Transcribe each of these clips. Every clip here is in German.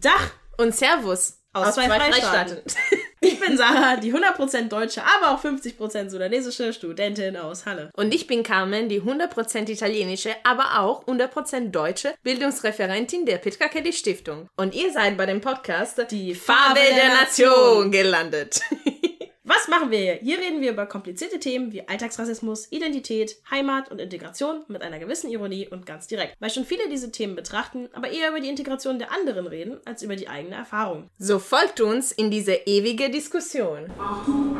Dach und Servus aus, aus zwei, zwei Freistaaten. ich bin Sarah, die 100% deutsche, aber auch 50% sudanesische Studentin aus Halle. Und ich bin Carmen, die 100% italienische, aber auch 100% deutsche Bildungsreferentin der Petra Kelly Stiftung. Und ihr seid bei dem Podcast Die Farbe, der, der. Nation gelandet. Was machen wir hier? Hier reden wir über komplizierte Themen wie Alltagsrassismus, Identität, Heimat und Integration mit einer gewissen Ironie und ganz direkt. Weil schon viele diese Themen betrachten, aber eher über die Integration der anderen reden, als über die eigene Erfahrung. So folgt uns in diese ewige Diskussion. Achtung,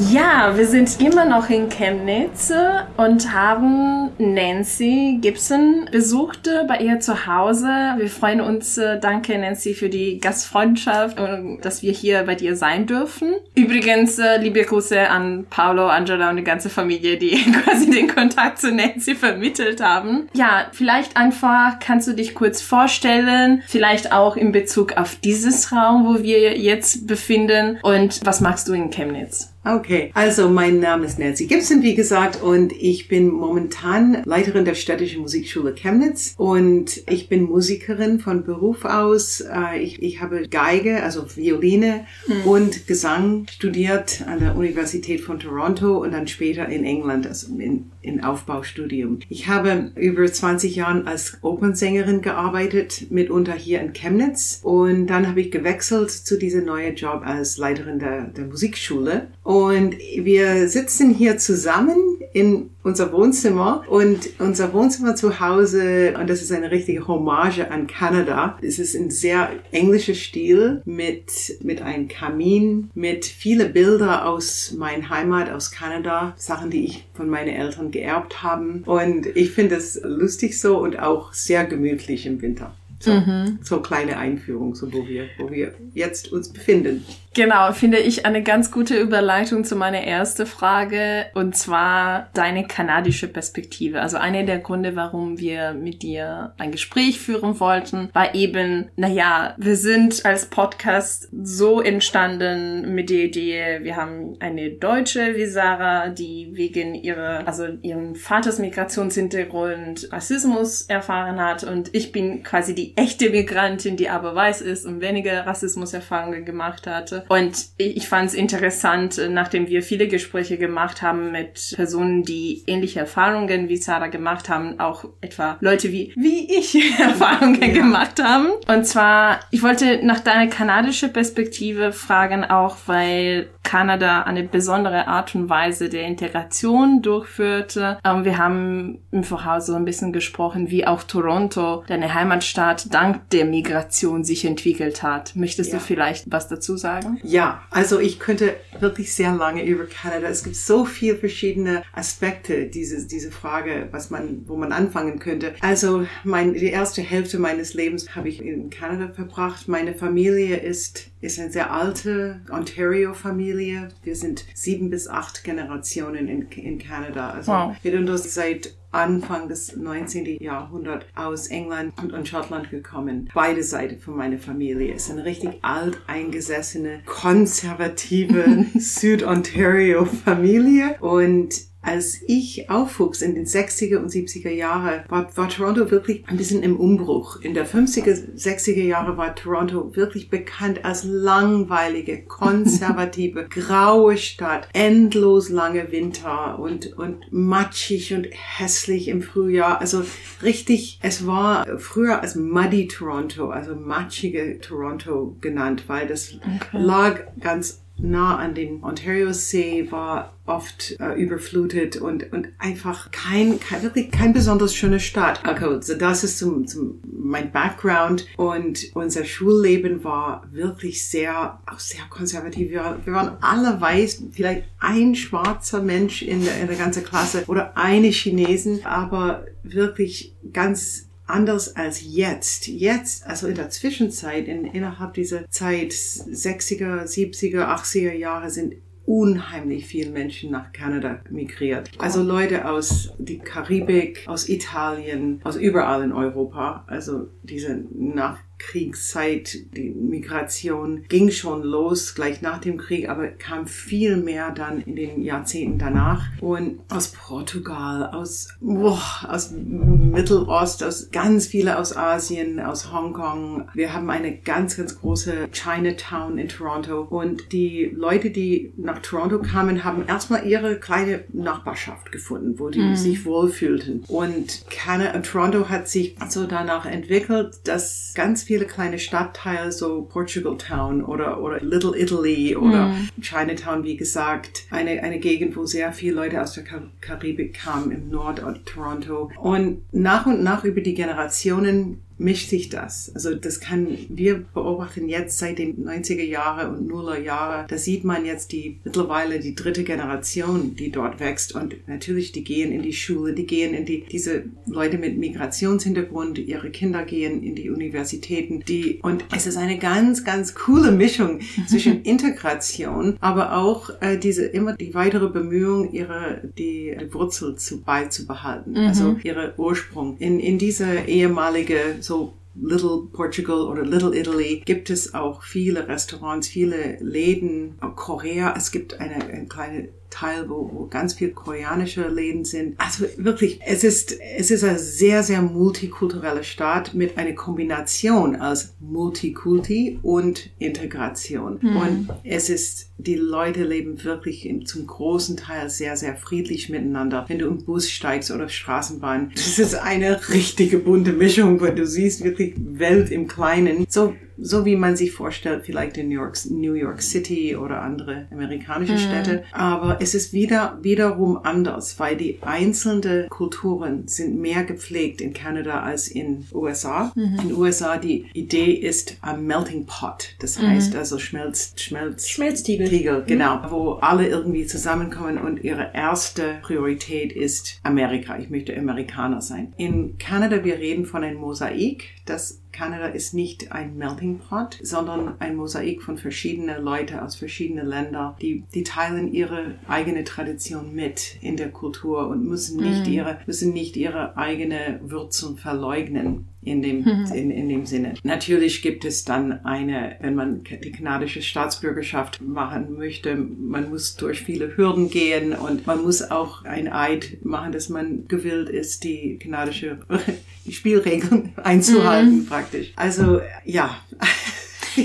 Ja, wir sind immer noch in Chemnitz und haben Nancy Gibson besucht bei ihr zu Hause. Wir freuen uns, äh, danke Nancy für die Gastfreundschaft und dass wir hier bei dir sein dürfen. Übrigens, äh, liebe Grüße an Paolo, Angela und die ganze Familie, die quasi den Kontakt zu Nancy vermittelt haben. Ja, vielleicht einfach kannst du dich kurz vorstellen, vielleicht auch in Bezug auf dieses Raum, wo wir jetzt befinden und was machst du in Chemnitz? Okay, also mein Name ist Nancy Gibson, wie gesagt, und ich bin momentan Leiterin der Städtischen Musikschule Chemnitz und ich bin Musikerin von Beruf aus. Äh, ich, ich habe Geige, also Violine hm. und Gesang studiert an der Universität von Toronto und dann später in England, also in, in Aufbaustudium. Ich habe über 20 Jahre als Opernsängerin gearbeitet, mitunter hier in Chemnitz und dann habe ich gewechselt zu diesem neuen Job als Leiterin der, der Musikschule. Und wir sitzen hier zusammen in unser Wohnzimmer und unser Wohnzimmer zu Hause, und das ist eine richtige Hommage an Kanada. Es ist ein sehr englischer Stil mit, mit einem Kamin, mit viele Bilder aus meiner Heimat, aus Kanada, Sachen, die ich von meinen Eltern geerbt haben. Und ich finde es lustig so und auch sehr gemütlich im Winter. So, mhm. so kleine Einführung, so wo wir, wo wir jetzt uns befinden. Genau, finde ich eine ganz gute Überleitung zu meiner ersten Frage und zwar deine kanadische Perspektive. Also einer der Gründe, warum wir mit dir ein Gespräch führen wollten, war eben, naja, wir sind als Podcast so entstanden mit der Idee, wir haben eine Deutsche wie Sarah, die wegen ihrer, also ihrem Vaters Migrationshintergrund Rassismus erfahren hat und ich bin quasi die echte Migrantin, die aber weiß ist und weniger Rassismuserfahrungen gemacht hatte. Und ich fand es interessant, nachdem wir viele Gespräche gemacht haben mit Personen, die ähnliche Erfahrungen wie Sarah gemacht haben, auch etwa Leute wie, wie ich Erfahrungen ja. gemacht haben. Und zwar, ich wollte nach deiner kanadischen Perspektive fragen, auch weil Kanada eine besondere Art und Weise der Integration durchführte. Ähm, wir haben im Voraus so ein bisschen gesprochen, wie auch Toronto, deine Heimatstadt, dank der Migration sich entwickelt hat. Möchtest ja. du vielleicht was dazu sagen? Ja, also ich könnte wirklich sehr lange über Kanada. Es gibt so viele verschiedene Aspekte diese diese Frage, was man, wo man anfangen könnte. Also mein, die erste Hälfte meines Lebens habe ich in Kanada verbracht. Meine Familie ist ist eine sehr alte Ontario-Familie. Wir sind sieben bis acht Generationen in, in Kanada. Also wow. wir sind seit Anfang des 19. Jahrhunderts aus England und, Schottland gekommen. Beide Seiten von meiner Familie ist eine richtig alteingesessene, konservative Süd-Ontario-Familie und als ich aufwuchs in den 60er und 70er Jahre, war, war Toronto wirklich ein bisschen im Umbruch. In der 50er, 60er Jahre war Toronto wirklich bekannt als langweilige, konservative, graue Stadt, endlos lange Winter und, und matschig und hässlich im Frühjahr. Also richtig, es war früher als Muddy Toronto, also matschige Toronto genannt, weil das okay. lag ganz nah an den Ontario-See, war oft äh, überflutet und, und einfach kein, kein, wirklich kein besonders schöne Stadt. Also das ist zum, zum, mein Background und unser Schulleben war wirklich sehr, auch sehr konservativ. Wir, wir waren alle weiß, vielleicht ein schwarzer Mensch in der, in der ganzen Klasse oder eine Chinesen, aber wirklich ganz anders als jetzt. Jetzt, also in der Zwischenzeit, in, innerhalb dieser Zeit, 60er, 70er, 80er Jahre sind unheimlich viele Menschen nach Kanada migriert. Also Leute aus die Karibik, aus Italien, aus überall in Europa. Also die sind nach Nachkriegszeit, die Migration ging schon los, gleich nach dem Krieg, aber kam viel mehr dann in den Jahrzehnten danach. Und aus Portugal, aus, boah, aus Mittelost, aus ganz viele aus Asien, aus Hongkong. Wir haben eine ganz, ganz große Chinatown in Toronto. Und die Leute, die nach Toronto kamen, haben erstmal ihre kleine Nachbarschaft gefunden, wo die mhm. sich wohlfühlten. Und Canada, Toronto hat sich so danach entwickelt, dass ganz viele kleine Stadtteile, so Portugal Town oder, oder Little Italy oder mm. Chinatown, wie gesagt, eine, eine Gegend, wo sehr viele Leute aus der Karibik kamen im Nord Toronto. Und nach und nach über die Generationen mischt sich das. Also das kann, wir beobachten jetzt seit den 90er Jahre und Nuller Jahre, da sieht man jetzt die mittlerweile die dritte Generation, die dort wächst und natürlich die gehen in die Schule, die gehen in die, diese Leute mit Migrationshintergrund, ihre Kinder gehen in die Universitäten, die, und es ist eine ganz, ganz coole Mischung zwischen Integration, aber auch äh, diese immer die weitere Bemühung, ihre, die, die Wurzel zu beizubehalten, mhm. also ihre Ursprung. In, in diese ehemalige so Little Portugal oder Little Italy gibt es auch viele Restaurants, viele Läden. Korea, es gibt eine, eine kleine Teil, wo, wo ganz viel koreanische Läden sind. Also wirklich, es ist, es ist ein sehr, sehr multikultureller Staat mit einer Kombination als Multikulti und Integration. Hm. Und es ist, die Leute leben wirklich zum großen Teil sehr, sehr friedlich miteinander. Wenn du im Bus steigst oder Straßenbahn, das ist eine richtige bunte Mischung, wo du siehst wirklich Welt im Kleinen. So so wie man sich vorstellt, vielleicht in New York, New York City oder andere amerikanische mhm. Städte. Aber es ist wieder, wiederum anders, weil die einzelnen Kulturen sind mehr gepflegt in Kanada als in USA. Mhm. In USA die Idee ist ein Melting Pot. Das mhm. heißt also Schmelz, Schmelz, Schmelztiegel. Tiegel, genau. Mhm. Wo alle irgendwie zusammenkommen und ihre erste Priorität ist Amerika. Ich möchte Amerikaner sein. In Kanada, wir reden von einem Mosaik, das Kanada ist nicht ein Melting Pot, sondern ein Mosaik von verschiedenen Leuten aus verschiedenen Ländern, die, die teilen ihre eigene Tradition mit in der Kultur und müssen nicht mm. ihre, müssen nicht ihre eigene Wurzeln verleugnen in dem, mhm. in, in dem Sinne. Natürlich gibt es dann eine, wenn man die kanadische Staatsbürgerschaft machen möchte, man muss durch viele Hürden gehen und man muss auch ein Eid machen, dass man gewillt ist, die kanadische Spielregeln einzuhalten mhm. praktisch. Also ja.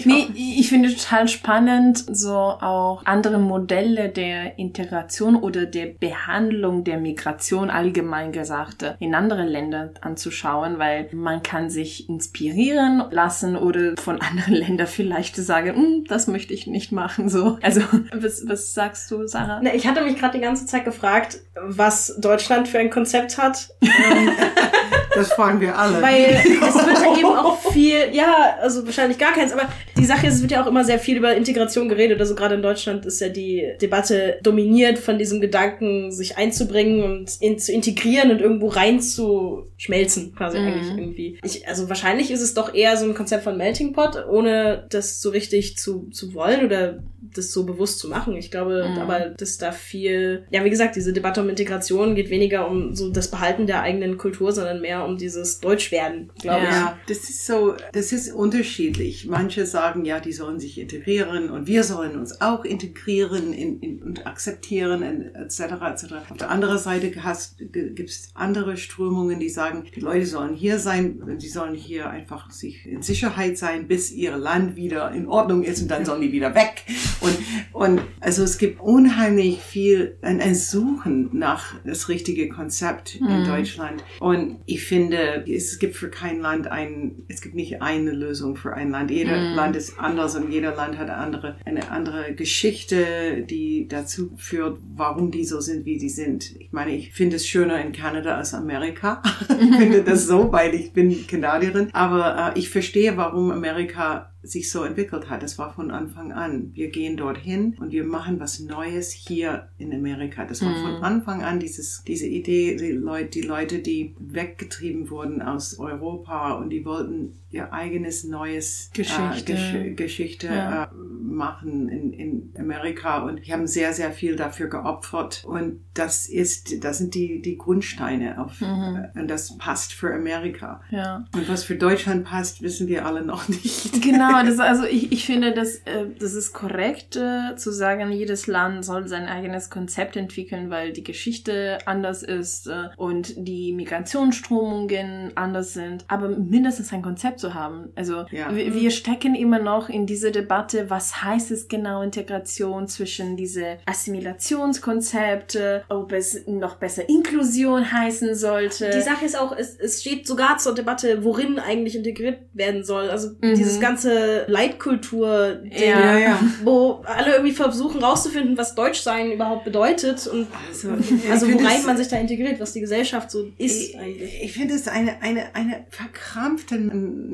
Nee, ich finde total spannend, so auch andere Modelle der Integration oder der Behandlung der Migration allgemein gesagt in andere Länder anzuschauen, weil man kann sich inspirieren lassen oder von anderen Ländern vielleicht sagen, hm, das möchte ich nicht machen, so. Also, was, was sagst du, Sarah? Na, ich hatte mich gerade die ganze Zeit gefragt, was Deutschland für ein Konzept hat. Das fragen wir alle. Weil es wird ja eben auch viel, ja, also wahrscheinlich gar keins, aber die Sache ist, es wird ja auch immer sehr viel über Integration geredet. Also gerade in Deutschland ist ja die Debatte dominiert von diesem Gedanken, sich einzubringen und in, zu integrieren und irgendwo reinzuschmelzen, quasi mhm. eigentlich irgendwie. Ich, also wahrscheinlich ist es doch eher so ein Konzept von Melting Pot, ohne das so richtig zu, zu wollen oder das so bewusst zu machen. Ich glaube mhm. aber, dass da viel, ja, wie gesagt, diese Debatte um Integration geht weniger um so das Behalten der eigenen Kultur, sondern mehr um dieses Deutschwerden, glaube ja. ich. Ja, das ist so, das ist unterschiedlich. Manche sagen, ja, die sollen sich integrieren und wir sollen uns auch integrieren in, in, und akzeptieren etc. etc. Auf der anderen Seite gibt es andere Strömungen, die sagen, die Leute sollen hier sein, sie sollen hier einfach sich in Sicherheit sein, bis ihr Land wieder in Ordnung ist und dann sollen die wieder weg. Und, und also es gibt unheimlich viel, ein, ein Suchen nach das richtige Konzept mhm. in Deutschland. Und ich finde, es gibt für kein Land ein, es gibt nicht eine Lösung für ein Land. Jeder mhm. Land ist anders und jeder Land hat eine andere, eine andere Geschichte, die dazu führt, warum die so sind, wie sie sind. Ich meine, ich finde es schöner in Kanada als Amerika. ich finde das so, weil ich bin Kanadierin. Aber äh, ich verstehe, warum Amerika sich so entwickelt hat. Das war von Anfang an. Wir gehen dorthin und wir machen was Neues hier in Amerika. Das war Mhm. von Anfang an dieses, diese Idee, die Leute, die Leute, die weggetrieben wurden aus Europa und die wollten ihr eigenes neues Geschichte. Äh, Gesch Geschichte Ja. äh, machen in, in Amerika und die haben sehr, sehr viel dafür geopfert und das ist, das sind die, die Grundsteine auf, Mhm. äh, und das passt für Amerika. Ja. Und was für Deutschland passt, wissen wir alle noch nicht. Genau, das, also ich, ich finde, das, äh, das ist korrekt äh, zu sagen, jedes Land soll sein eigenes Konzept entwickeln, weil die Geschichte anders ist äh, und die Migrationsströmungen anders sind. Aber mindestens ein Konzept zu haben. Also Ja. wir, wir stecken immer noch in diese Debatte, was heißt es genau Integration zwischen diese Assimilationskonzepte, ob es noch besser Inklusion heißen sollte. Die Sache ist auch, es, es steht sogar zur Debatte, worin eigentlich integriert werden soll. Also Mhm. dieses ganze Leitkultur, Ja. Ja, ja. wo alle irgendwie versuchen rauszufinden, was Deutschschsein überhaupt bedeutet und Also, also finde worein man sich da integriert, was die Gesellschaft so ist Ich, eigentlich. ich finde es eine, eine, eine verkrampfte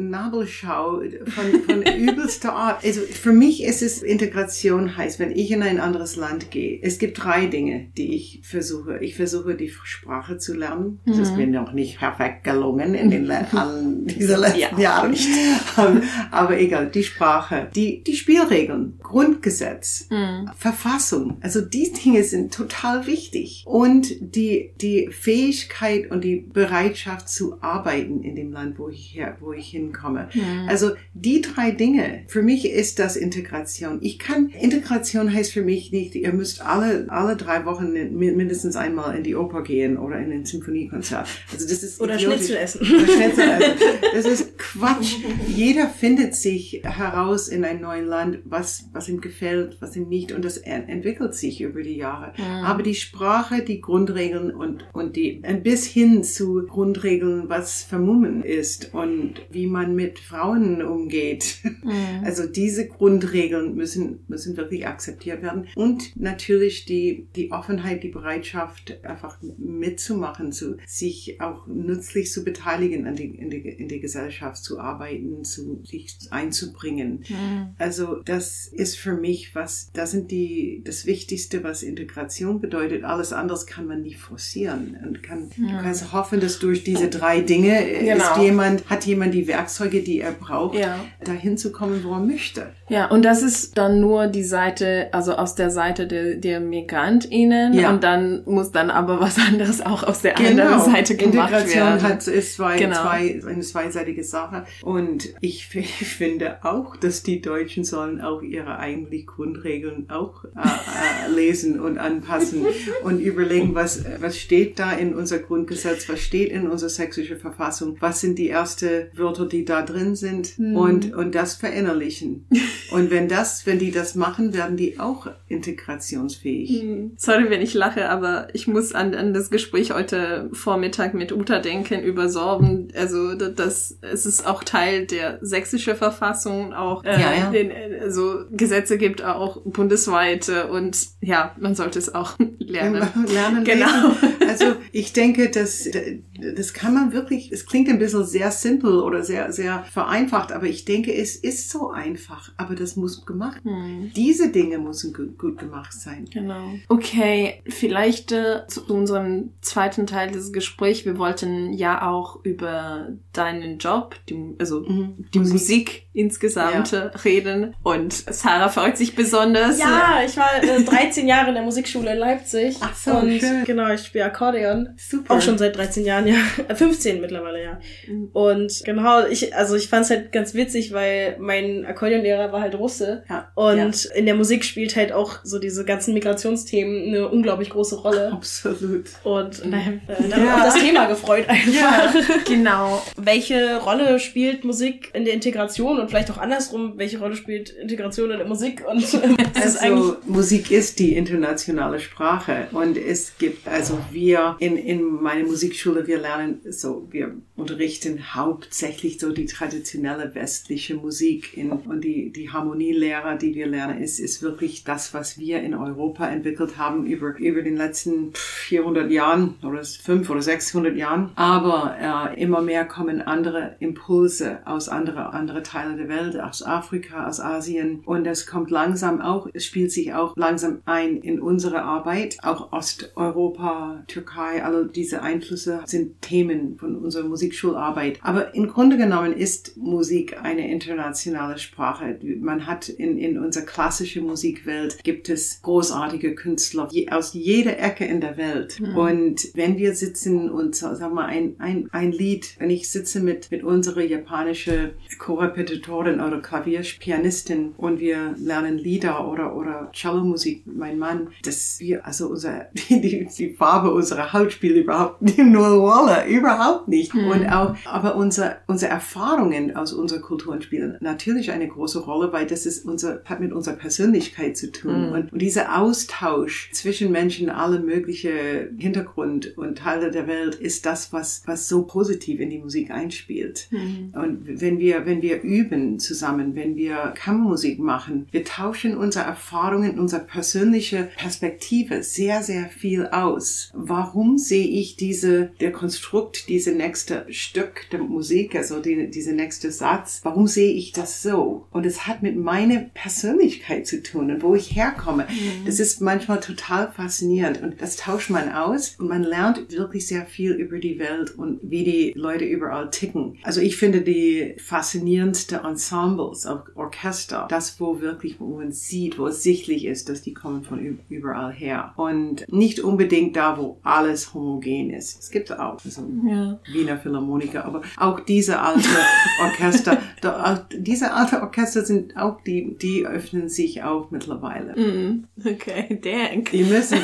Nabelschau von, von übelster Art. Also für mich ist es Integration heißt, wenn ich in ein anderes Land gehe. Es gibt drei Dinge, die ich versuche. Ich versuche die Sprache zu lernen. Das ist mir noch nicht perfekt gelungen in den Le- allen dieser letzten Jahren. Ähm, Aber egal, die Sprache, die, die Spielregeln, Grundgesetz, Verfassung. Also die Dinge sind total wichtig. Und die, die Fähigkeit und die Bereitschaft zu arbeiten in dem Land, wo ich, her, wo ich hinkomme. Also die drei Dinge, für mich ist das Integration. Ich kann, Integration heißt für mich nicht, ihr müsst alle, alle drei Wochen mi- mindestens einmal in die Oper gehen oder in ein Symphoniekonzert. Also das ist Oder idiotisch. Schnitzel essen. Oder Schnitzel essen. Das ist Quatsch. Jeder findet sich heraus in einem neuen Land, was, was ihm gefällt, was ihm nicht, und das en- entwickelt sich über die Jahre. Aber die Sprache, die Grundregeln und, und die, ein bis hin zu Grundregeln, was Vermummen ist und wie man mit Frauen umgeht. Also diese Grundregeln müssen, müssen wirklich akzeptiert werden. Und natürlich die, die Offenheit, die Bereitschaft, einfach mitzumachen, zu, sich auch nützlich zu beteiligen an die, in, die, in die Gesellschaft, zu arbeiten, zu, sich einzubringen. Also das ist für mich was, das sind die, das Wichtigste, was Integration bedeutet. Alles anderes kann man nicht forcieren und kann, du kannst hoffen, dass durch diese drei Dinge äh, Genau. ist jemand, hat jemand die Werkzeuge, die er braucht, Ja. dahin zu kommen, wo er möchte. Ja, und das ist dann nur die Seite, also aus der Seite der, der MigrantInnen Ja. und dann muss dann aber was anderes auch aus der anderen Seite gemacht Genau. Integration werden. hat, ist zwei, Genau. zwei, eine zweiseitige Sache. Und ich finde auch, dass die Deutschen sollen auch ihre eigentlich Grundregeln auch äh, äh, lesen und anpassen und überlegen, was, was steht da in unser Grundgesetz, was steht in unserer sächsischen Verfassung, was sind die ersten Wörter, die da drin sind Hm. und, und das verinnerlichen. Und wenn das, wenn die das machen, werden die auch integrationsfähig. Hm, Sorry, wenn ich lache, aber ich muss an, an das Gespräch heute Vormittag mit Uta denken über Sorben. Also da- das, es ist auch Teil der sächsischen Verfassung, auch äh, Ja, ja. Den, äh, also Gesetze gibt auch bundesweit und ja, man sollte es auch lernen. Lernen Genau. lesen. Also ich denke, das, das kann man wirklich, es klingt ein bisschen sehr simpel oder sehr, sehr vereinfacht, aber ich denke, es ist so einfach, aber das muss gemacht. Hm. Diese Dinge müssen gut, gut gemacht sein. Genau. Okay, vielleicht äh, zu unserem zweiten Teil des Gesprächs. Wir wollten ja auch über deinen Job, die, also Mhm. die Musik, insgesamt äh, reden. Und Sarah freut sich besonders. Ja, ich war äh, 13 Jahre in der Musikschule in Leipzig. Ach so, und schön. genau, ich spiele Akkordeon. Super. Auch schon seit 13 Jahren, ja. Äh, 15 mittlerweile, ja. Mhm. Und genau, ich, also ich fand's halt ganz witzig, weil mein Akkordeonlehrer war halt Russe. Ja, Und in der Musik spielt halt auch so diese ganzen Migrationsthemen eine unglaublich große Rolle. Absolut. Und daher, äh, da hab ich Ja. auf das Thema gefreut einfach. Genau. Welche Rolle spielt Musik in der Integration und vielleicht auch andersrum, welche Rolle spielt Integration in der Musik? Und ähm, Also Musik ist die internationale Sprache und es gibt also wir in in meiner Musikschule wir lernen so wir unterrichten hauptsächlich so die traditionelle westliche Musik in, und die die Harmonielehre, die wir lernen, ist ist wirklich das, was wir in Europa entwickelt haben über über den letzten 400 Jahren oder 5 oder 600 Jahren. Aber äh, immer mehr kommen andere Impulse aus andere andere Teile der Welt, aus Afrika, aus Asien. Und das kommt langsam auch, es spielt sich auch langsam ein in unsere Arbeit. Auch Osteuropa, Türkei, alle diese Einflüsse sind Themen von unserer Musikschularbeit. Aber im Grunde genommen ist Musik eine internationale Sprache. Man hat in, in unserer klassischen Musikwelt gibt es großartige Künstler aus jeder Ecke in der Welt. Mhm. Und wenn wir sitzen und sagen wir ein, ein, ein Lied, wenn ich sitze mit, mit unserer japanischen Korrepetitorin oder Klavierpianistin und wir lernen Lieder oder, oder Cello-Musik, mein Mann, dass wir, also unser, die, die Farbe unserer Haut spielt überhaupt nicht nur Rolle, überhaupt nicht. Mhm. Und auch, aber unser, unsere Erfahrungen aus unserer Kultur spielen natürlich eine große Rolle, weil das ist unser, hat mit unserer Persönlichkeit zu tun. Mhm. Und, und dieser Austausch zwischen Menschen, alle mögliche Hintergrund und Teile der Welt, ist das, was, was so positiv in die Musik einspielt. Mhm. Und wenn wir, wenn wir üben zusammen, wenn wir Kammermusik machen, wir tauschen unsere Erfahrungen, unsere persönliche Perspektive sehr, sehr viel aus. Warum sehe ich diese, der Konstrukt, diese nächste Stück der Musik, also die, diese nächste Satz, warum sehe ich das so? Und es hat mit meiner Persönlichkeit zu tun und wo ich herkomme. Mhm. Das ist manchmal total faszinierend und das tauscht man aus und man lernt wirklich sehr viel über die Welt und wie die Leute überall ticken. Also ich finde die faszinierendste Ensembles, Orchester, das wo wirklich, wo man sieht, wo es sichtlich ist, dass die kommen von überall her. Und nicht unbedingt da, wo alles homogen ist. Es gibt auch also ja. Wiener Philharmoniker, aber auch diese alte Orchester, diese alte Orchester sind auch die, die öffnen sich auch mittlerweile. Mm, okay, dank. Die müssen,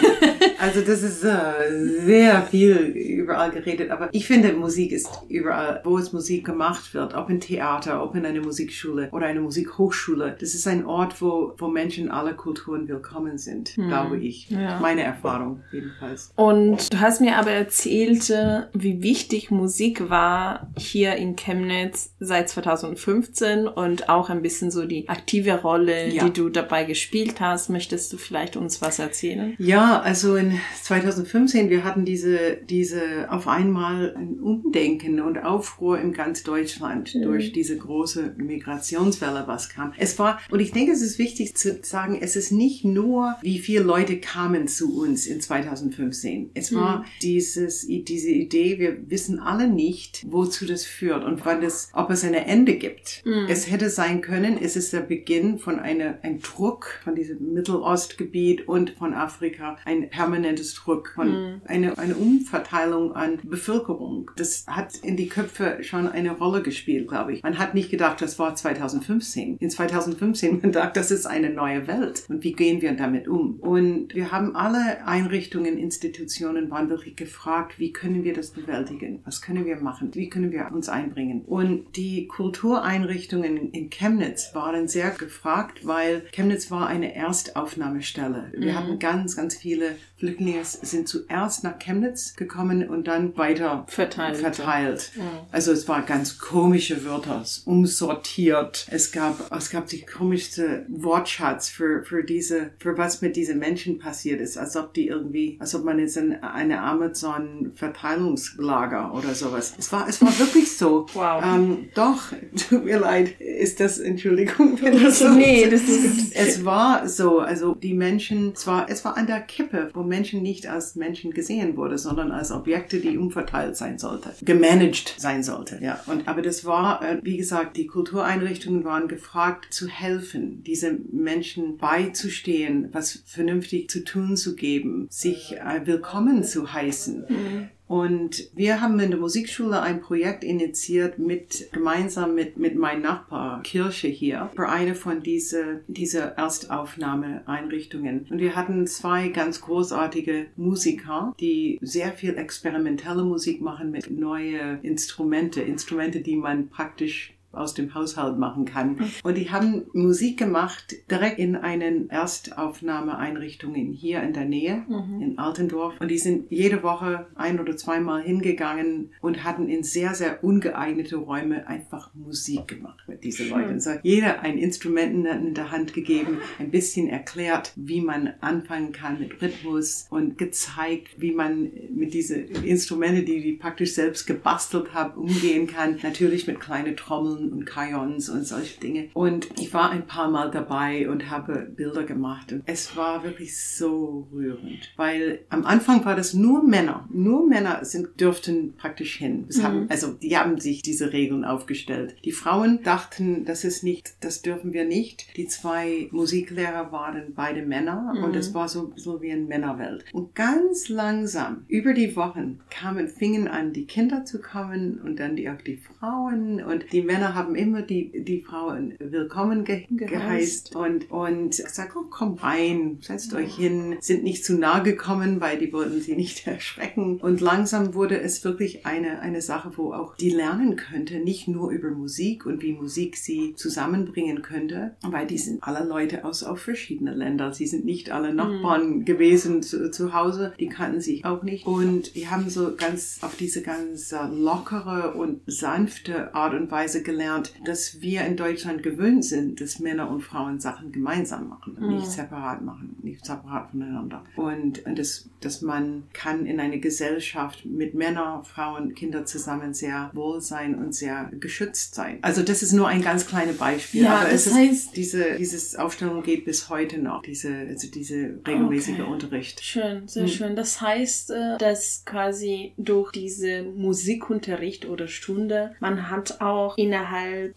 also das ist uh, sehr viel überall geredet, aber ich finde, Musik ist überall, wo es Musik gemacht wird, ob in Theater, ob in einer Musikschule oder einer Musikhochschule. Das ist ein Ort, wo, wo Menschen aller Kulturen willkommen sind, hm. glaube ich. Ja. Meine Erfahrung jedenfalls. Und du hast mir aber erzählt, äh, wie wichtig Musik war hier in Chemnitz seit 2015 und auch ein bisschen so die aktive Rolle, ja. die du dabei gespielt hast. Möchtest du vielleicht uns was erzählen? Ja, also in 2015, wir hatten diese, diese auf einmal ein Umdenken und Aufruhr in ganz Deutschland mhm. durch diese große Migrationswelle, was kam. Es war, und ich denke, es ist wichtig zu sagen, es ist nicht nur, wie viele Leute kamen zu uns in 2015. Es war mhm. dieses, diese Idee, wir wissen alle nicht, wozu das führt und wann es, ob es ein Ende gibt. Mhm. Es hätte sein können, es ist der Beginn von einer, ein Druck von diesem Mittelostgebiet und von Afrika, ein permanentes Druck von mhm. eine, eine Umverteilung an Bevölkerung. Das hat in die Köpfe schon eine Rolle gespielt, glaube ich. Man hat nicht gedacht, das war 2015. In 2015 man dachte, das ist eine neue Welt. Und wie gehen wir damit um? Und wir haben alle Einrichtungen, Institutionen waren wirklich gefragt, wie können wir das bewältigen? Was können wir machen? Wie können wir uns einbringen? Und die Kultureinrichtungen in Chemnitz waren sehr gefragt, weil Chemnitz war eine Erstaufnahmestelle. Wir mhm. hatten ganz, ganz viele Flüchtlinge sind zuerst nach Chemnitz gekommen und dann weiter verteilt. verteilt. Ja. Also es war ganz komische Wörter, umsortiert. Es gab, es gab die komischste Wortschatz für, für diese, für was mit diesen Menschen passiert ist, als ob die irgendwie, als ob man jetzt in eine Amazon-Verteilungslager oder sowas. Es war, es war wirklich so. Wow. Ähm, doch, tut mir leid, ist das, Entschuldigung, wenn das so Nee, das ist, es war so, also die Menschen, es war, es war an der Kippe, wo Menschen nicht als Menschen gesehen wurde, sondern als Objekte, die umverteilt sein sollte, gemanagt sein sollte. Ja. Und aber das war, äh, wie gesagt, die Kultureinrichtungen waren gefragt zu helfen, diese Menschen beizustehen, was vernünftig zu tun zu geben, sich äh, willkommen zu heißen. Mhm. Und wir haben in der Musikschule ein Projekt initiiert mit, gemeinsam mit, mit meinem Nachbar Kirche hier für eine von diese, diese Erstaufnahmeeinrichtungen. Und wir hatten zwei ganz großartige Musiker, die sehr viel experimentelle Musik machen mit neue Instrumente, Instrumente, die man praktisch aus dem Haushalt machen kann. Und die haben Musik gemacht direkt in einen Erstaufnahmeeinrichtungen hier in der Nähe, mhm. in Altendorf. Und die sind jede Woche ein oder zweimal hingegangen und hatten in sehr, sehr ungeeignete Räume einfach Musik gemacht mit diesen Leuten. So, jeder ein Instrument in der Hand gegeben, ein bisschen erklärt, wie man anfangen kann mit Rhythmus und gezeigt, wie man mit diesen Instrumenten, die die praktisch selbst gebastelt haben, umgehen kann. Natürlich mit kleinen Trommeln Trommeln und Kajons und solche Dinge. Und ich war ein paar Mal dabei und habe Bilder gemacht. Und es war wirklich so rührend, weil am Anfang war das nur Männer. Nur Männer sind, dürften praktisch hin. Das haben, also die haben sich diese Regeln aufgestellt. Die Frauen dachten, das ist nicht, das dürfen wir nicht. Die zwei Musiklehrer waren beide Männer und es war so, so wie eine Männerwelt. Und ganz langsam, über die Wochen, kamen, fingen an, die Kinder zu kommen und dann die, auch die Frauen und die Männer haben immer die, die Frauen willkommen ge geheißt und, und gesagt, oh, komm rein, setzt euch hin, sind nicht zu nah gekommen, weil die wollten sie nicht erschrecken. Und langsam wurde es wirklich eine, eine Sache, wo auch die lernen könnte, nicht nur über Musik und wie Musik sie zusammenbringen könnte, weil die sind alle Leute aus auch verschiedenen Ländern. Sie sind nicht alle Nachbarn mhm. gewesen zu, zu Hause, die kannten sich auch nicht. Und die haben so ganz auf diese ganz lockere und sanfte Art und Weise gelernt, dass wir in Deutschland gewöhnt sind, dass Männer und Frauen Sachen gemeinsam machen, mhm. nicht separat machen, nicht separat voneinander. Und, und das, dass man kann in einer Gesellschaft mit Männern, Frauen, Kindern zusammen sehr wohl sein und sehr geschützt sein. Also das ist nur ein ganz kleines Beispiel. Ja, aber das heißt, diese dieses Aufstellung geht bis heute noch, diese, also diese regelmäßige okay. Unterricht. Schön, sehr hm. schön. Das heißt, äh, dass quasi durch diese Musikunterricht oder Stunde, man hat auch innerhalb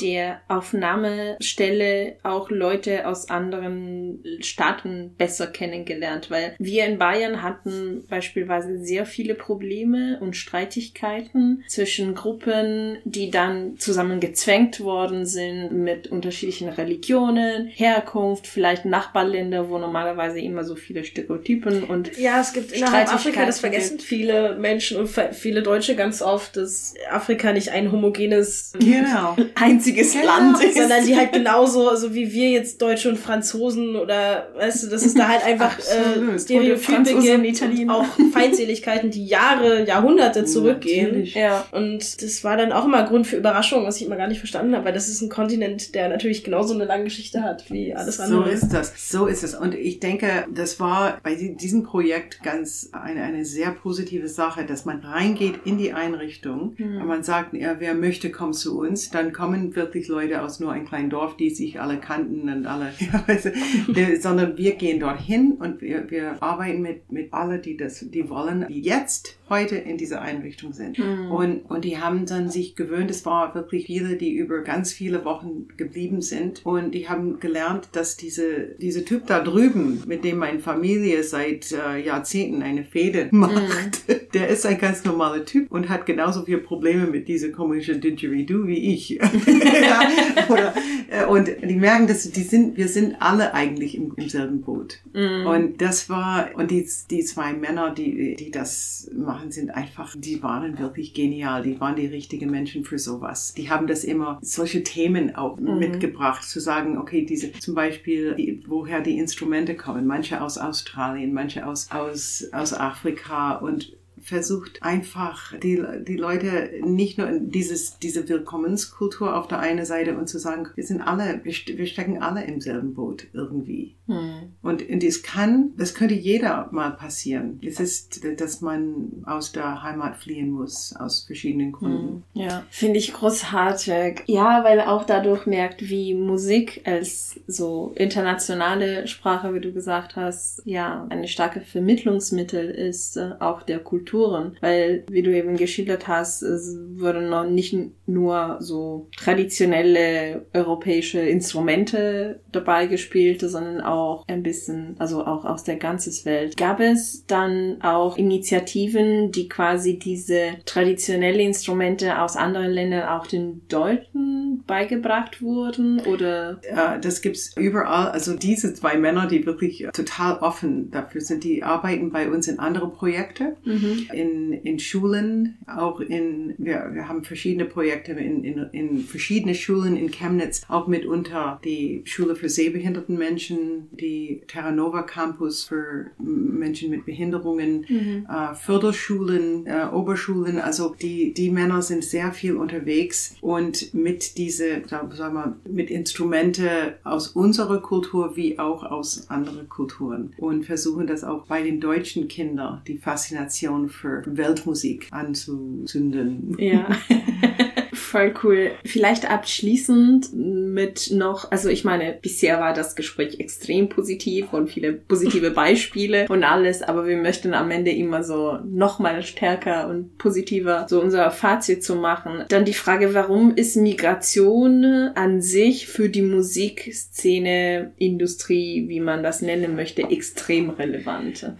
der Aufnahmestelle auch Leute aus anderen Staaten besser kennengelernt, weil wir in Bayern hatten beispielsweise sehr viele Probleme und Streitigkeiten zwischen Gruppen, die dann zusammen gezwängt worden sind mit unterschiedlichen Religionen, Herkunft, vielleicht Nachbarländer, wo normalerweise immer so viele Stereotypen und ja, es gibt innerhalb Afrika, das vergessen viele Menschen und viele Deutsche ganz oft, dass Afrika nicht ein homogenes, genau. Einziges genau. Land ist, sondern die halt genauso, so wie wir jetzt Deutsche und Franzosen oder weißt du, dass es da halt einfach äh, Stereotype gibt, auch Feindseligkeiten, die Jahre, Jahrhunderte zurückgehen. Ja. Und das war dann auch immer Grund für Überraschung, was ich immer gar nicht verstanden habe, weil das ist ein Kontinent, der natürlich genauso eine lange Geschichte hat wie alles andere. So ist das. So ist es. Und ich denke, das war bei diesem Projekt ganz eine, eine sehr positive Sache, dass man reingeht in die Einrichtung mhm. und man sagt, ja, wer möchte, kommt zu uns. Dann kommen wirklich Leute aus nur einem kleinen Dorf, die sich alle kannten und alle, ja, weißt du, sondern wir gehen dorthin und wir, wir arbeiten mit, mit alle, die das, die wollen, die jetzt heute in dieser Einrichtung sind. Mhm. Und, und die haben dann sich gewöhnt, es war wirklich viele, die über ganz viele Wochen geblieben sind und die haben gelernt, dass diese, diese Typ da drüben, mit dem meine Familie seit äh, Jahrzehnten eine Fehde macht, mhm. der ist ein ganz normaler Typ und hat genauso viele Probleme mit dieser komischen Didgeridoo wie ich. Ja, oder, äh, und die merken, dass die sind, wir sind alle eigentlich im, im selben Boot. Mhm. Und das war, und die, die zwei Männer, die, die das machen, sind einfach, die waren wirklich genial. Die waren die richtigen Menschen für sowas. Die haben das immer, solche Themen auch mhm. mitgebracht, zu sagen, okay, diese, zum Beispiel, die, woher die Instrumente kommen. Manche aus Australien, manche aus, aus, aus Afrika und versucht einfach die, die Leute nicht nur in dieses, diese Willkommenskultur auf der einen Seite und zu sagen, wir sind alle, wir, stecken alle im selben Boot irgendwie. Hm. Und, und es kann, das könnte jeder mal passieren. Es ist, dass man aus der Heimat fliehen muss, aus verschiedenen Gründen. Hm. Ja, finde ich großartig. Ja, weil auch dadurch merkt, wie Musik als so internationale Sprache, wie du gesagt hast, ja, eine starke Vermittlungsmittel ist, äh, auch der Kultur Kulturen, weil, wie du eben geschildert hast, es wurden noch nicht nur so traditionelle europäische Instrumente dabei gespielt, sondern auch ein bisschen, also auch aus der ganzen Welt. Gab es dann auch Initiativen, die quasi diese traditionelle Instrumente aus anderen Ländern auch den Deutschen beigebracht wurden oder? Ja, das gibt's überall. Also diese zwei Männer, die wirklich total offen dafür sind, die arbeiten bei uns in andere Projekte. Mhm in, in Schulen, auch in, wir, wir haben verschiedene Projekte in, in, in verschiedene Schulen in Chemnitz, auch mitunter die Schule für sehbehinderten Menschen, die Terra Nova Campus für Menschen mit Behinderungen, mhm. äh, Förderschulen, äh, Oberschulen, also die, die Männer sind sehr viel unterwegs und mit diese, sagen wir, mit Instrumente aus unserer Kultur wie auch aus anderen Kulturen und versuchen das auch bei den deutschen Kindern, die Faszination für Weltmusik anzuzünden. Ja. Voll cool. Vielleicht abschließend mit noch, also ich meine, bisher war das Gespräch extrem positiv und viele positive Beispiele und alles, aber wir möchten am Ende immer so nochmal stärker und positiver so unser Fazit zu machen. Dann die Frage, warum ist Migration an sich für die Musikszene, Industrie, wie man das nennen möchte, extrem relevant?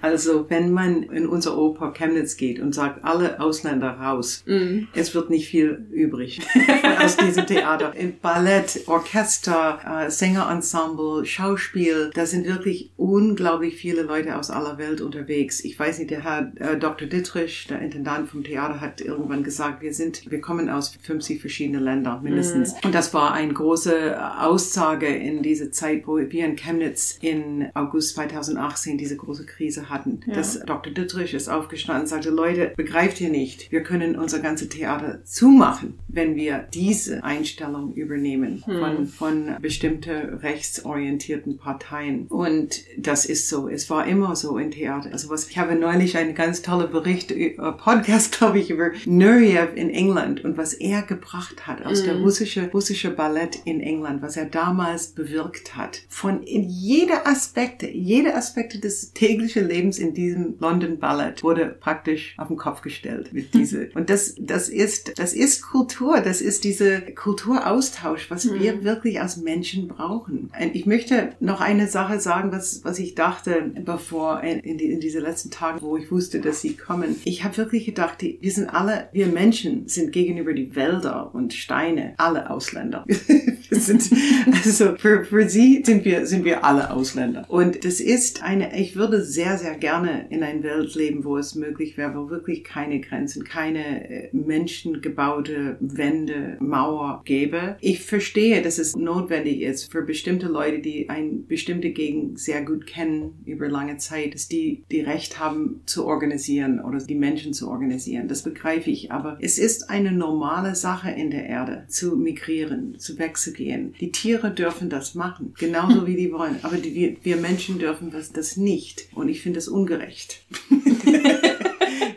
Also, wenn man in unser Oper Chemnitz geht und sagt, alle Ausländer raus, mm. es wird nicht viel übrig aus diesem Theater. Ballett, Orchester, äh, Sängerensemble, Schauspiel, da sind wirklich unglaublich viele Leute aus aller Welt unterwegs. Ich weiß nicht, der Herr äh, Dr. Dittrich, der Intendant vom Theater, hat irgendwann gesagt, wir sind, wir kommen aus 50 verschiedene Länder mindestens. Mm. Und das war eine große Aussage in dieser Zeit, wo wir in Chemnitz in August 2018 diese große Krise hatten. Ja. Das Dr. Dittrich ist aufgestanden und sagte, Leute, begreift ihr nicht, wir können unser ganzes Theater zumachen, wenn wir diese Einstellung übernehmen hm. von, von bestimmte rechtsorientierten Parteien. Und das ist so. Es war immer so in Theater. Also was, ich habe neulich einen ganz tollen Bericht, äh, Podcast, glaube ich, über Nureyev in England und was er gebracht hat aus hm. der russische, russische Ballett in England, was er damals bewirkt hat. Von in jeder Aspekte, jede Aspekte des täglichen Lebens in diesem London Ballett wurde praktisch auf den Kopf gestellt mit diese. Und das, das ist, das ist Kultur. Das ist diese Kulturaustausch, was mhm. wir wirklich als Menschen brauchen. Und ich möchte noch eine Sache sagen, was, was ich dachte, bevor in, in, die, in diese letzten Tagen, wo ich wusste, dass sie kommen. Ich habe wirklich gedacht, die, wir sind alle, wir Menschen sind gegenüber die Wälder und Steine alle Ausländer. sind, also für, für sie sind wir, sind wir alle Ausländer. Und das ist eine, ich würde sehr, sehr gerne in einer Welt leben, wo es möglich wäre, wo wirklich keine Grenzen, keine äh, menschengebaute Wände, Mauer gäbe. Ich verstehe, dass es notwendig ist für bestimmte Leute, die eine bestimmte Gegend sehr gut kennen über lange Zeit, dass die die Recht haben zu organisieren oder die Menschen zu organisieren. Das begreife ich. Aber es ist eine normale Sache in der Erde, zu migrieren, zu wegzugehen. Die Tiere dürfen das machen, genauso wie die wollen. Aber die, wir, Menschen dürfen das, das nicht. Und ich finde es ungerecht.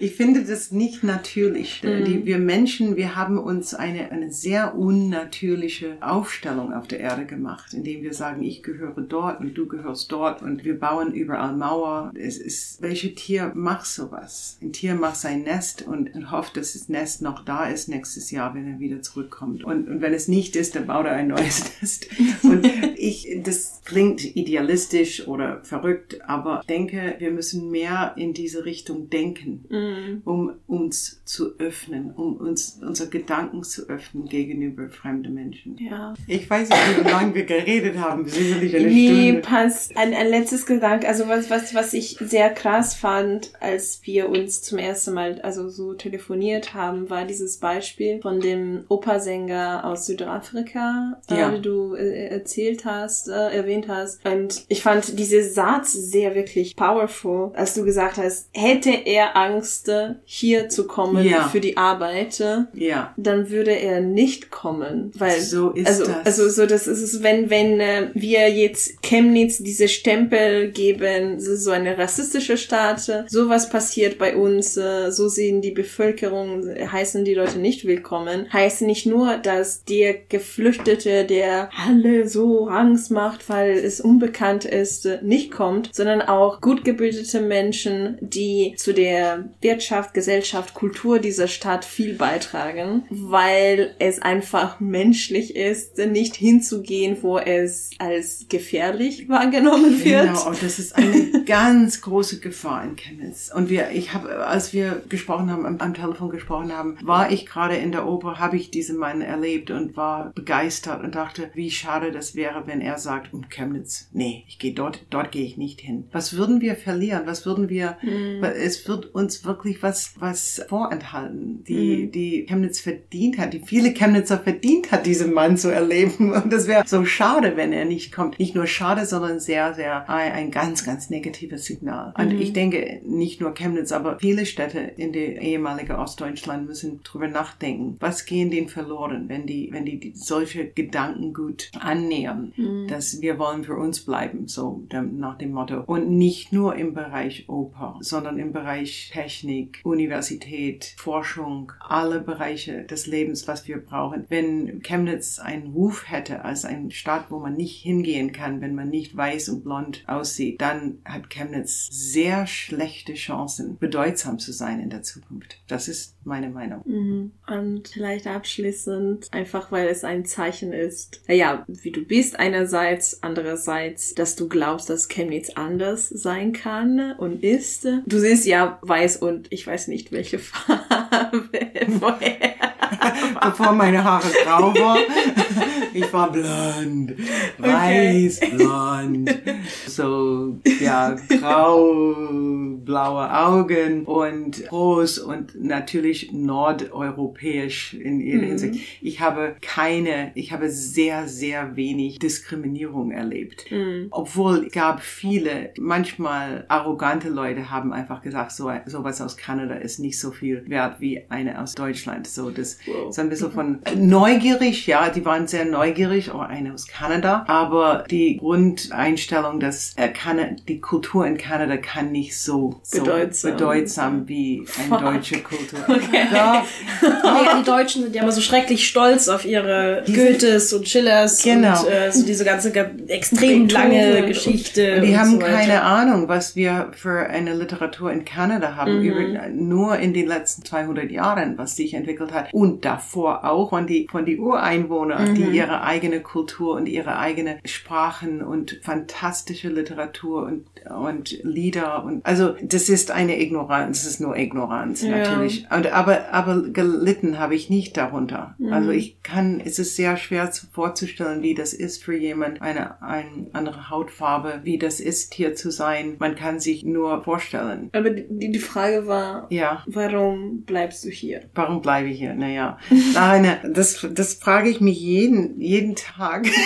ich finde das nicht natürlich. Mhm. Die, wir Menschen, wir haben uns eine, eine sehr unnatürliche Aufstellung auf der Erde gemacht, indem wir sagen, ich gehöre dort und du gehörst dort und wir bauen überall Mauer. Es ist, welche Tier macht sowas? Ein Tier macht sein Nest und, und hofft, dass das Nest noch da ist nächstes Jahr, wenn er wieder zurückkommt. Und, und wenn es nicht ist, dann baut er ein neues Nest. Und ich, das klingt idealistisch oder verrückt, aber denke, wir müssen mehr in diese Richtung denken. Mhm um uns zu öffnen, um uns unsere Gedanken zu öffnen gegenüber fremden Menschen. Ja. Ich weiß nicht, wie lange wir geredet haben. Sicherlich eine nee, Stunde. passt. Ein, ein letztes Gedanke, also was, was, was ich sehr krass fand, als wir uns zum ersten Mal also so telefoniert haben, war dieses Beispiel von dem Opernsänger aus Südafrika, ja. äh, du äh, erzählt hast, äh, erwähnt hast. Und ich fand diese Satz sehr wirklich powerful, als du gesagt hast, hätte er Angst, musste, hier zu kommen ja. für die Arbeit, ja. dann würde er nicht kommen, weil so ist also das. also so das ist es, wenn wenn äh, wir jetzt Chemnitz diese Stempel geben, so eine rassistische Staat, sowas passiert bei uns, äh, so sehen die Bevölkerung, heißen die Leute nicht willkommen, heißt nicht nur, dass der Geflüchtete, der alle so Angst macht, weil es unbekannt ist, nicht kommt, sondern auch gut gebildete Menschen, die zu der Wirtschaft, Gesellschaft, Kultur dieser Stadt viel beitragen, weil es einfach menschlich ist, nicht hinzugehen, wo es als gefährlich wahrgenommen wird. Genau, und das ist eine ganz große Gefahr in Chemnitz. Und wir, ich habe, als wir gesprochen haben, am, am Telefon gesprochen haben, war ich gerade in der Oper, habe ich diesen Mann erlebt und war begeistert und dachte, wie schade das wäre, wenn er sagt, um Chemnitz, nee, ich gehe dort, dort gehe ich nicht hin. Was würden wir verlieren? Was würden wir, mm. es wird uns wirklich was, was vorenthalten, die, mhm. die Chemnitz verdient hat, die viele Chemnitzer verdient hat, diesen Mann zu erleben. Und das wäre so schade, wenn er nicht kommt. Nicht nur schade, sondern sehr, sehr, ein ganz, ganz negatives Signal. Und ich denke, nicht nur Chemnitz, aber viele Städte in der ehemaligen Ostdeutschland müssen drüber nachdenken. Was gehen denen verloren, wenn die, wenn die, solche Annähern, dass wir wollen für uns bleiben, so nach dem Motto. Und nicht nur im Bereich Oper, sondern im Bereich Technik, Universität, Forschung, alle Bereiche des Lebens, was wir brauchen. Wenn Chemnitz einen Ruf hätte als eine Stadt, wo man nicht hingehen kann, wenn man nicht weiß und blond aussieht, dann hat Chemnitz sehr schlechte Chancen, bedeutsam zu sein in der Zukunft. Das ist meine Meinung. Mhm. Und vielleicht abschließend, einfach weil es ein Zeichen ist, naja, wie du bist einerseits, andererseits, dass du glaubst, dass Chemnitz anders sein kann und ist. Du siehst ja weiß und ich weiß nicht welche Farbe vorher. Bevor meine Haare grau waren, ich war blond, weiß, blond, so, ja, grau, blaue Augen und groß und natürlich nordeuropäisch in jeder Hinsicht. Ich habe keine, ich habe sehr, sehr wenig Diskriminierung erlebt. Obwohl es gab viele, manchmal arrogante Leute haben einfach gesagt, so, sowas aus Kanada ist nicht so viel wert wie eine aus Deutschland. So, das Wow. ist ein bisschen von neugierig, ja, die waren sehr neugierig, auch eine aus Kanada, aber die Grundeinstellung, dass äh, Kana die Kultur in Kanada kann nicht so, so Bedeutsam. bedeutsam wie eine deutsche Kultur. Okay. Ja, ja, die Deutschen sind ja immer so schrecklich stolz auf ihre Goethes und Schillers Genau. und äh, so diese ganze extrem lange. Geschichte. Die und haben so keine Ahnung, was wir für eine Literatur in Kanada haben, Mhm. über, nur in den letzten 200 Jahren, was sich entwickelt hat. Und davor auch von die, von die Ureinwohner, Mhm. die ihre eigene Kultur und ihre eigene Sprachen und fantastische Literatur und, und Lieder und, also, das ist eine Ignoranz, das ist nur Ignoranz, Ja. natürlich. Und, aber, aber gelitten habe ich nicht darunter. Also ich kann, es ist sehr schwer zu, vorzustellen, wie das ist für jemand, eine, eine andere Hautfarbe, wie das ist, hier zu sein. Man kann sich nur vorstellen. Aber die, die Frage war, Ja. warum bleibst du hier? Warum bleibe ich hier? Naja, nein, das, das frage ich mich jeden, jeden Tag.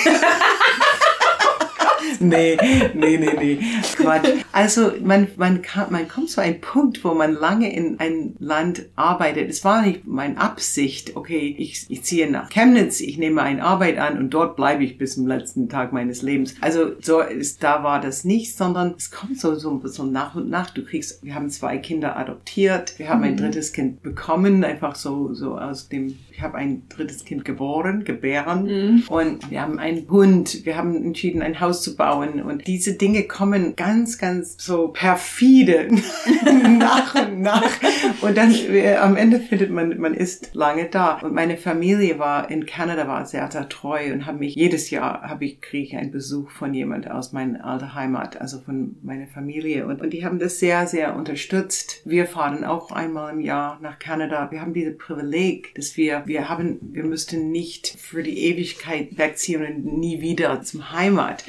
nee, nee, nee, nee. Quatsch. Also man, man, kann, man kommt zu einem Punkt, wo man lange in ein Land arbeitet. Es war nicht meine Absicht, okay, ich, ich ziehe nach Chemnitz, ich nehme eine Arbeit an und dort bleibe ich bis zum letzten Tag meines Lebens. Also so ist, da war das nicht, sondern es kommt so, so, so nach und nach. Du kriegst, wir haben zwei Kinder adoptiert, wir haben ein drittes Kind bekommen, einfach so, so aus dem ich habe ein drittes Kind geboren, gebären und wir haben einen Hund, wir haben entschieden, ein Haus zu bauen. Und diese Dinge kommen ganz, ganz so perfide nach und nach. Und dann äh, am Ende findet man, man ist lange da. Und meine Familie war in Kanada, war sehr, sehr treu und habe mich jedes Jahr habe ich kriege ich einen Besuch von jemand aus meiner alten Heimat, also von meiner Familie. Und, und die haben das sehr, sehr unterstützt. Wir fahren auch einmal im Jahr nach Kanada. Wir haben diese Privileg, dass wir wir haben, wir müssten nicht für die Ewigkeit wegziehen und nie wieder zum Heimat.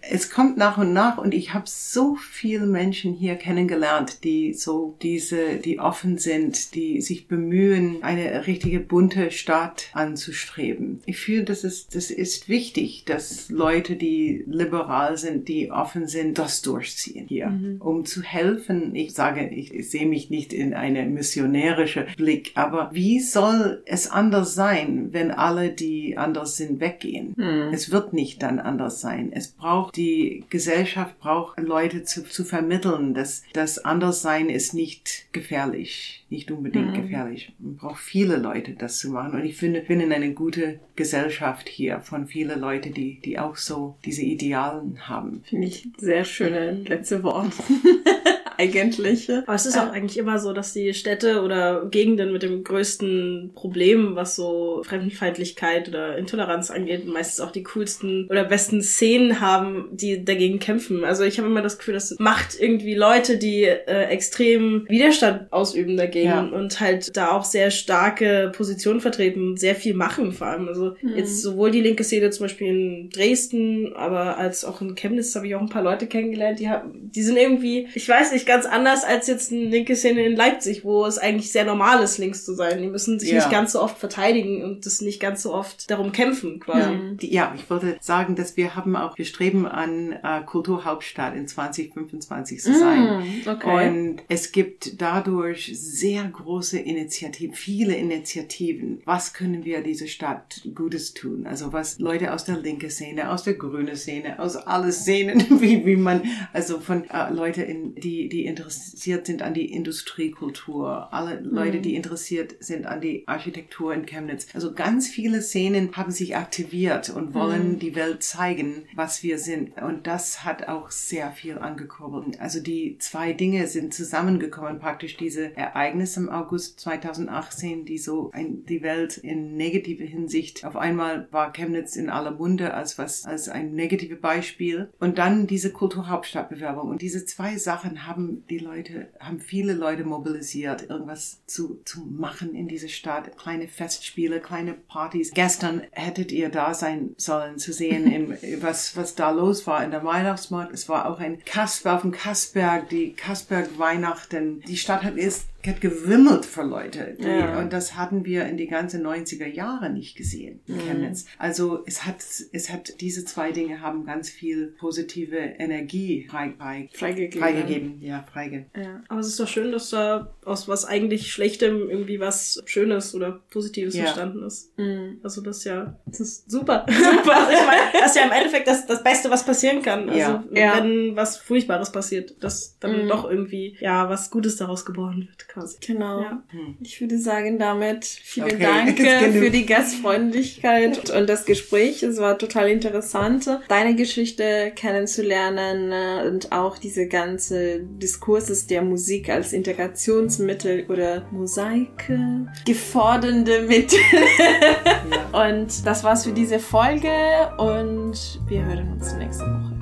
Es kommt nach und nach und ich habe so viele Menschen hier kennengelernt, die so diese, die offen sind, die sich bemühen, eine richtige bunte Stadt anzustreben. Ich fühle, das ist, das ist wichtig, dass Leute, die liberal sind, die offen sind, das durchziehen hier, um zu helfen. Ich sage, ich, ich sehe mich nicht in eine missionärische Blick, aber wie soll es anders sein, wenn alle, die anders sind, weggehen? Es wird nicht dann anders sein. Es braucht die Gesellschaft braucht Leute zu, zu vermitteln, dass das Anderssein ist nicht gefährlich, nicht unbedingt gefährlich. Man braucht viele Leute, das zu machen. Und ich finde, bin in eine gute Gesellschaft hier von vielen Leuten, die, die auch so diese Idealen haben. Finde ich sehr schöne letzte Wort. Eigentlich. Aber es ist auch eigentlich immer so, dass die Städte oder Gegenden mit dem größten Problem, was so Fremdenfeindlichkeit oder Intoleranz angeht, meistens auch die coolsten oder besten Szenen haben, die dagegen kämpfen. Also ich habe immer das Gefühl, das macht irgendwie Leute, die äh, extrem Widerstand ausüben dagegen Ja. und halt da auch sehr starke Positionen vertreten, sehr viel machen vor allem. Also jetzt sowohl die linke Szene zum Beispiel in Dresden, aber als auch in Chemnitz habe ich auch ein paar Leute kennengelernt, die haben, die sind irgendwie, ich weiß nicht, ganz anders als jetzt eine linke Szene in Leipzig, wo es eigentlich sehr normal ist, links zu sein. Die müssen sich Ja. nicht ganz so oft verteidigen und das nicht ganz so oft darum kämpfen, quasi. Die, ja, ich wollte sagen, dass wir haben auch, wir streben an äh, Kulturhauptstadt in 2025 zu sein. Mm, okay. Und es gibt dadurch sehr große Initiativen, viele Initiativen. Was können wir dieser Stadt Gutes tun? Also was Leute aus der linken Szene, aus der grünen Szene, aus alle Szenen, wie, wie man, also von äh, Leute, in, die, die interessiert sind an die Industriekultur, alle Leute, die interessiert sind an die Architektur in Chemnitz. Also ganz viele Szenen haben sich aktiviert und wollen die Welt zeigen, was wir sind. Und das hat auch sehr viel angekurbelt. Also die zwei Dinge sind zusammengekommen, praktisch diese Ereignisse im August 2018, die so ein, die Welt in negative Hinsicht, auf einmal war Chemnitz in aller Munde als was, als ein negatives Beispiel. Und dann diese Kulturhauptstadtbewerbung. Und diese zwei Sachen haben die Leute, haben viele Leute mobilisiert, irgendwas zu, zu machen in dieser Stadt. Kleine Festspiele, kleine Partys. Gestern hättet ihr da sein sollen, zu sehen, im, was, was da los war in der Weihnachtsmarkt. Es war auch ein Kasper auf dem Kasberg, die Kasberg-Weihnachten. Die Stadt hat ist hat gewimmelt für Leute. Die, Ja. Und das hatten wir in die ganzen 90er Jahre nicht gesehen in Chemnitz. Also es hat, es hat, diese zwei Dinge haben ganz viel positive Energie frei, frei, Freigegeben. freigegeben. Ja, freige. Ja. Aber es ist doch schön, dass da aus was eigentlich Schlechtem irgendwie was Schönes oder Positives Ja. entstanden ist. Mm. Also das ist ja, das ist super. super. Ich meine, das ist ja im Endeffekt das, das Beste, was passieren kann. Also Ja. Ja. wenn was Furchtbares passiert, dass dann Mhm. doch irgendwie, ja, was Gutes daraus geboren wird, quasi. Genau. Ja. Ich würde sagen, damit vielen Okay, Dank für die Gastfreundlichkeit und das Gespräch. Es war total interessant, deine Geschichte kennenzulernen äh, und auch diese ganze Diskurses der Musik als Integrationsmittel oder Mosaik äh, gefordernde Mittel. Und das war's für diese Folge und wir hören uns nächste Woche.